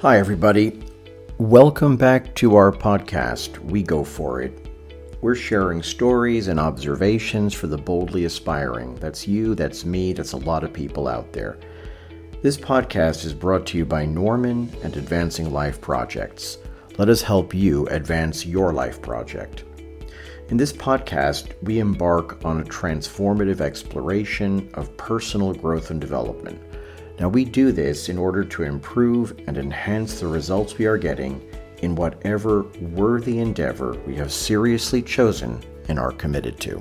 Hi, everybody. Welcome back to our podcast, We Go For It. We're sharing stories and observations for the boldly aspiring. That's you, that's me, that's a lot of people out there. This podcast is brought to you by Norman and Advancing Life Projects. Let us help you advance your life project. In this podcast, we embark on a transformative exploration of personal growth and development. Now, we do this in order to improve and enhance the results we are getting in whatever worthy endeavor we have seriously chosen and are committed to.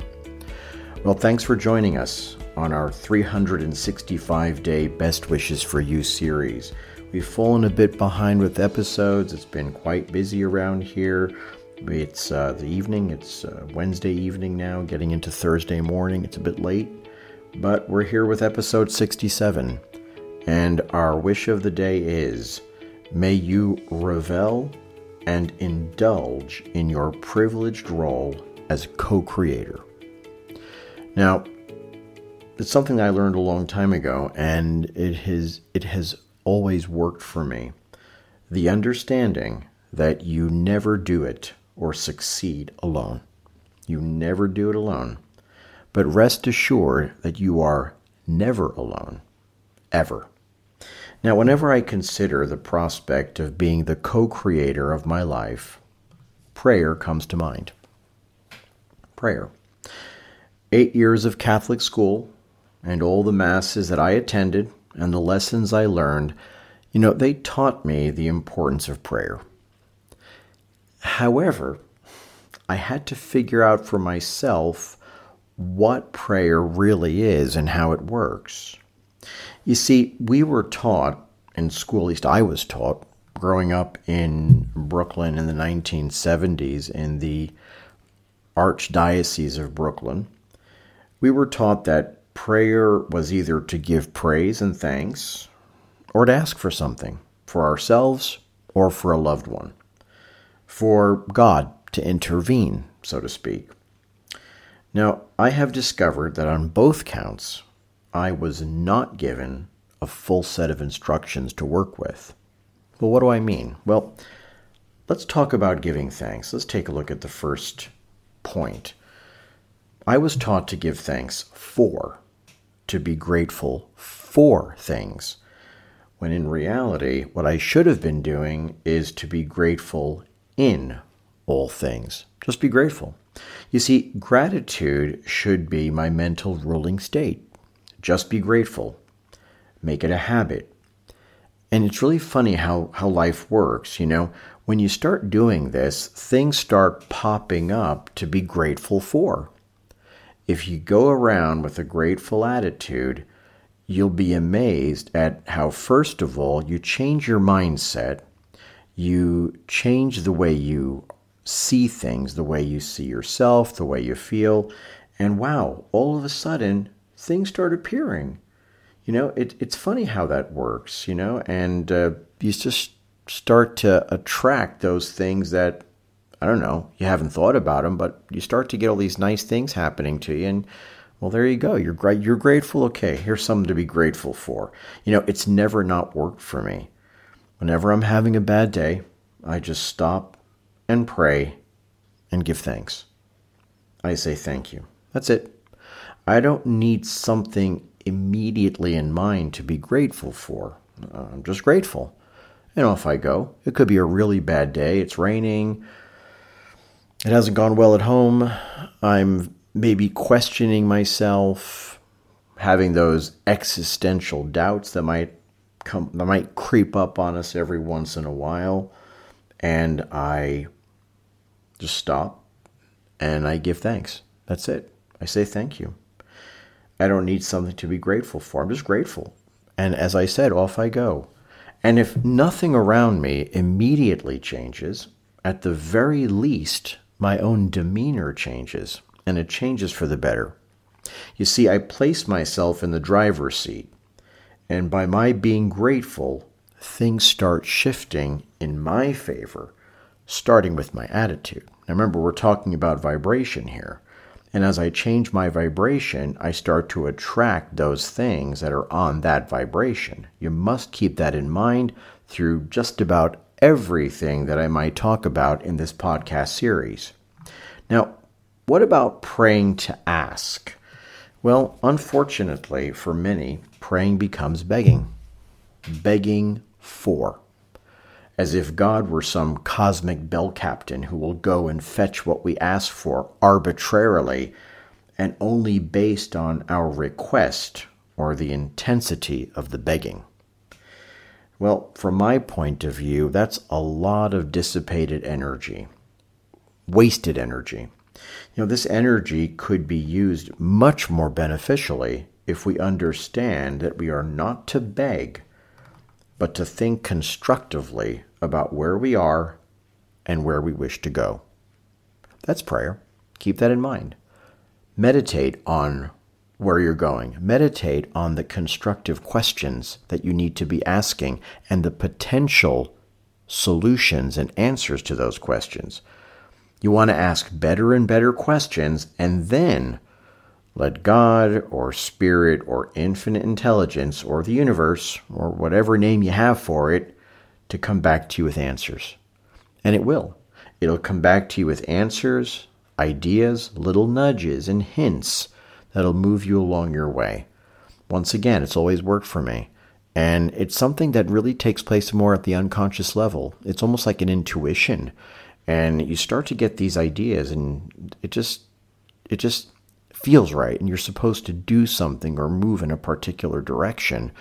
Well, thanks for joining us on our 365 day Best Wishes for You series. We've fallen a bit behind with episodes. It's been quite busy around here. It's uh, the evening, it's uh, Wednesday evening now, getting into Thursday morning. It's a bit late, but we're here with episode 67. And our wish of the day is may you revel and indulge in your privileged role as co creator. Now, it's something I learned a long time ago, and it has, it has always worked for me. The understanding that you never do it or succeed alone. You never do it alone. But rest assured that you are never alone, ever. Now, whenever I consider the prospect of being the co creator of my life, prayer comes to mind. Prayer. Eight years of Catholic school and all the masses that I attended and the lessons I learned, you know, they taught me the importance of prayer. However, I had to figure out for myself what prayer really is and how it works. You see, we were taught in school, at least I was taught, growing up in Brooklyn in the 1970s in the Archdiocese of Brooklyn, we were taught that prayer was either to give praise and thanks or to ask for something for ourselves or for a loved one, for God to intervene, so to speak. Now, I have discovered that on both counts, I was not given a full set of instructions to work with. Well, what do I mean? Well, let's talk about giving thanks. Let's take a look at the first point. I was taught to give thanks for, to be grateful for things, when in reality, what I should have been doing is to be grateful in all things. Just be grateful. You see, gratitude should be my mental ruling state. Just be grateful. Make it a habit. And it's really funny how, how life works. You know, when you start doing this, things start popping up to be grateful for. If you go around with a grateful attitude, you'll be amazed at how, first of all, you change your mindset, you change the way you see things, the way you see yourself, the way you feel, and wow, all of a sudden, things start appearing. You know, it, it's funny how that works, you know, and uh, you just start to attract those things that, I don't know, you haven't thought about them, but you start to get all these nice things happening to you. And well, there you go. You're great. You're grateful. Okay, here's something to be grateful for. You know, it's never not worked for me. Whenever I'm having a bad day, I just stop and pray and give thanks. I say thank you. That's it. I don't need something immediately in mind to be grateful for. Uh, I'm just grateful. And off I go. It could be a really bad day. It's raining. It hasn't gone well at home. I'm maybe questioning myself, having those existential doubts that might come that might creep up on us every once in a while. And I just stop and I give thanks. That's it. I say thank you. I don't need something to be grateful for. I'm just grateful. And as I said, off I go. And if nothing around me immediately changes, at the very least, my own demeanor changes, and it changes for the better. You see, I place myself in the driver's seat, and by my being grateful, things start shifting in my favor, starting with my attitude. Now remember, we're talking about vibration here. And as I change my vibration, I start to attract those things that are on that vibration. You must keep that in mind through just about everything that I might talk about in this podcast series. Now, what about praying to ask? Well, unfortunately for many, praying becomes begging. Begging for. As if God were some cosmic bell captain who will go and fetch what we ask for arbitrarily and only based on our request or the intensity of the begging. Well, from my point of view, that's a lot of dissipated energy, wasted energy. You know, this energy could be used much more beneficially if we understand that we are not to beg, but to think constructively about where we are and where we wish to go. That's prayer. Keep that in mind. Meditate on where you're going. Meditate on the constructive questions that you need to be asking and the potential solutions and answers to those questions. You want to ask better and better questions and then let God or Spirit or infinite intelligence or the universe or whatever name you have for it to come back to you with answers. And it will. It'll come back to you with answers, ideas, little nudges, and hints that'll move you along your way. Once again, it's always worked for me. And it's something that really takes place more at the unconscious level. It's almost like an intuition. And you start to get these ideas and it just it just feels right and you're supposed to do something or move in a particular direction.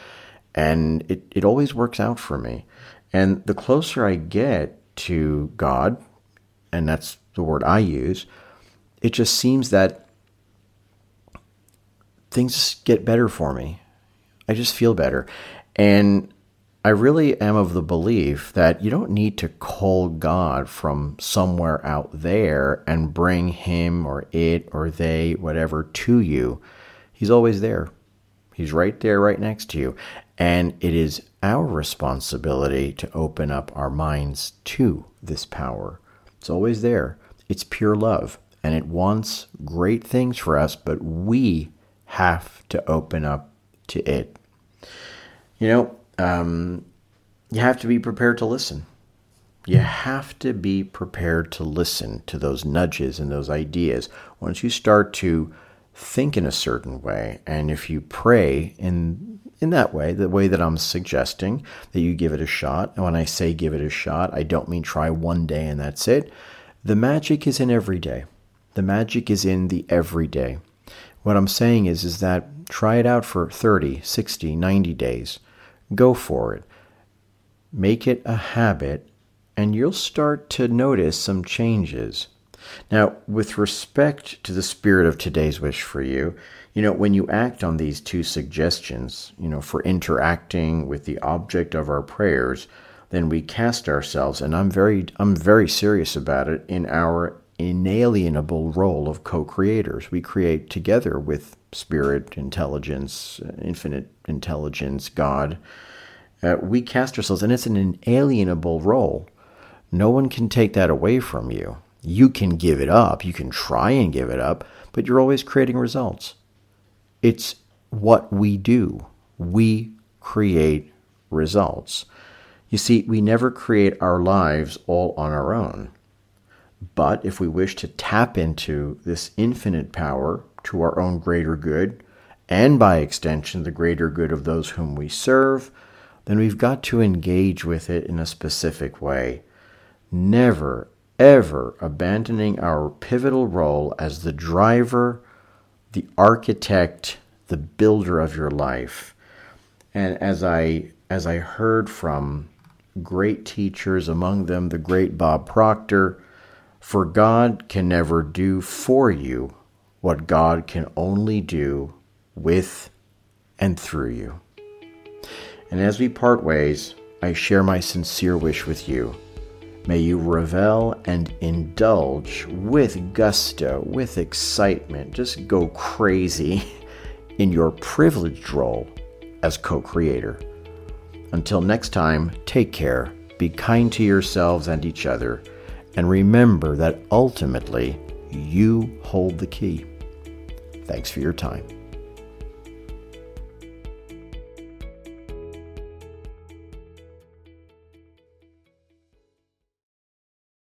And it, it always works out for me. And the closer I get to God, and that's the word I use, it just seems that things get better for me. I just feel better. And I really am of the belief that you don't need to call God from somewhere out there and bring him or it or they, whatever, to you. He's always there. He's right there, right next to you. And it is our responsibility to open up our minds to this power. It's always there. It's pure love. And it wants great things for us, but we have to open up to it. You know, um, you have to be prepared to listen. You have to be prepared to listen to those nudges and those ideas. Once you start to think in a certain way, and if you pray in in that way, the way that I'm suggesting that you give it a shot. And when I say give it a shot, I don't mean try one day and that's it. The magic is in every day. The magic is in the everyday. What I'm saying is is that try it out for 30, 60, 90 days. Go for it. Make it a habit and you'll start to notice some changes. Now, with respect to the spirit of today's wish for you, you know, when you act on these two suggestions, you know, for interacting with the object of our prayers, then we cast ourselves, and I'm very, I'm very serious about it, in our inalienable role of co creators. We create together with spirit, intelligence, infinite intelligence, God. Uh, we cast ourselves, and it's an inalienable role. No one can take that away from you. You can give it up, you can try and give it up, but you're always creating results. It's what we do. We create results. You see, we never create our lives all on our own. But if we wish to tap into this infinite power to our own greater good, and by extension, the greater good of those whom we serve, then we've got to engage with it in a specific way. Never, ever abandoning our pivotal role as the driver, the architect, the builder of your life. And as I as I heard from great teachers, among them the great Bob Proctor, for God can never do for you what God can only do with and through you. And as we part ways, I share my sincere wish with you. May you revel and indulge with gusto, with excitement, just go crazy in your privileged role as co creator. Until next time, take care, be kind to yourselves and each other and remember that ultimately you hold the key. Thanks for your time.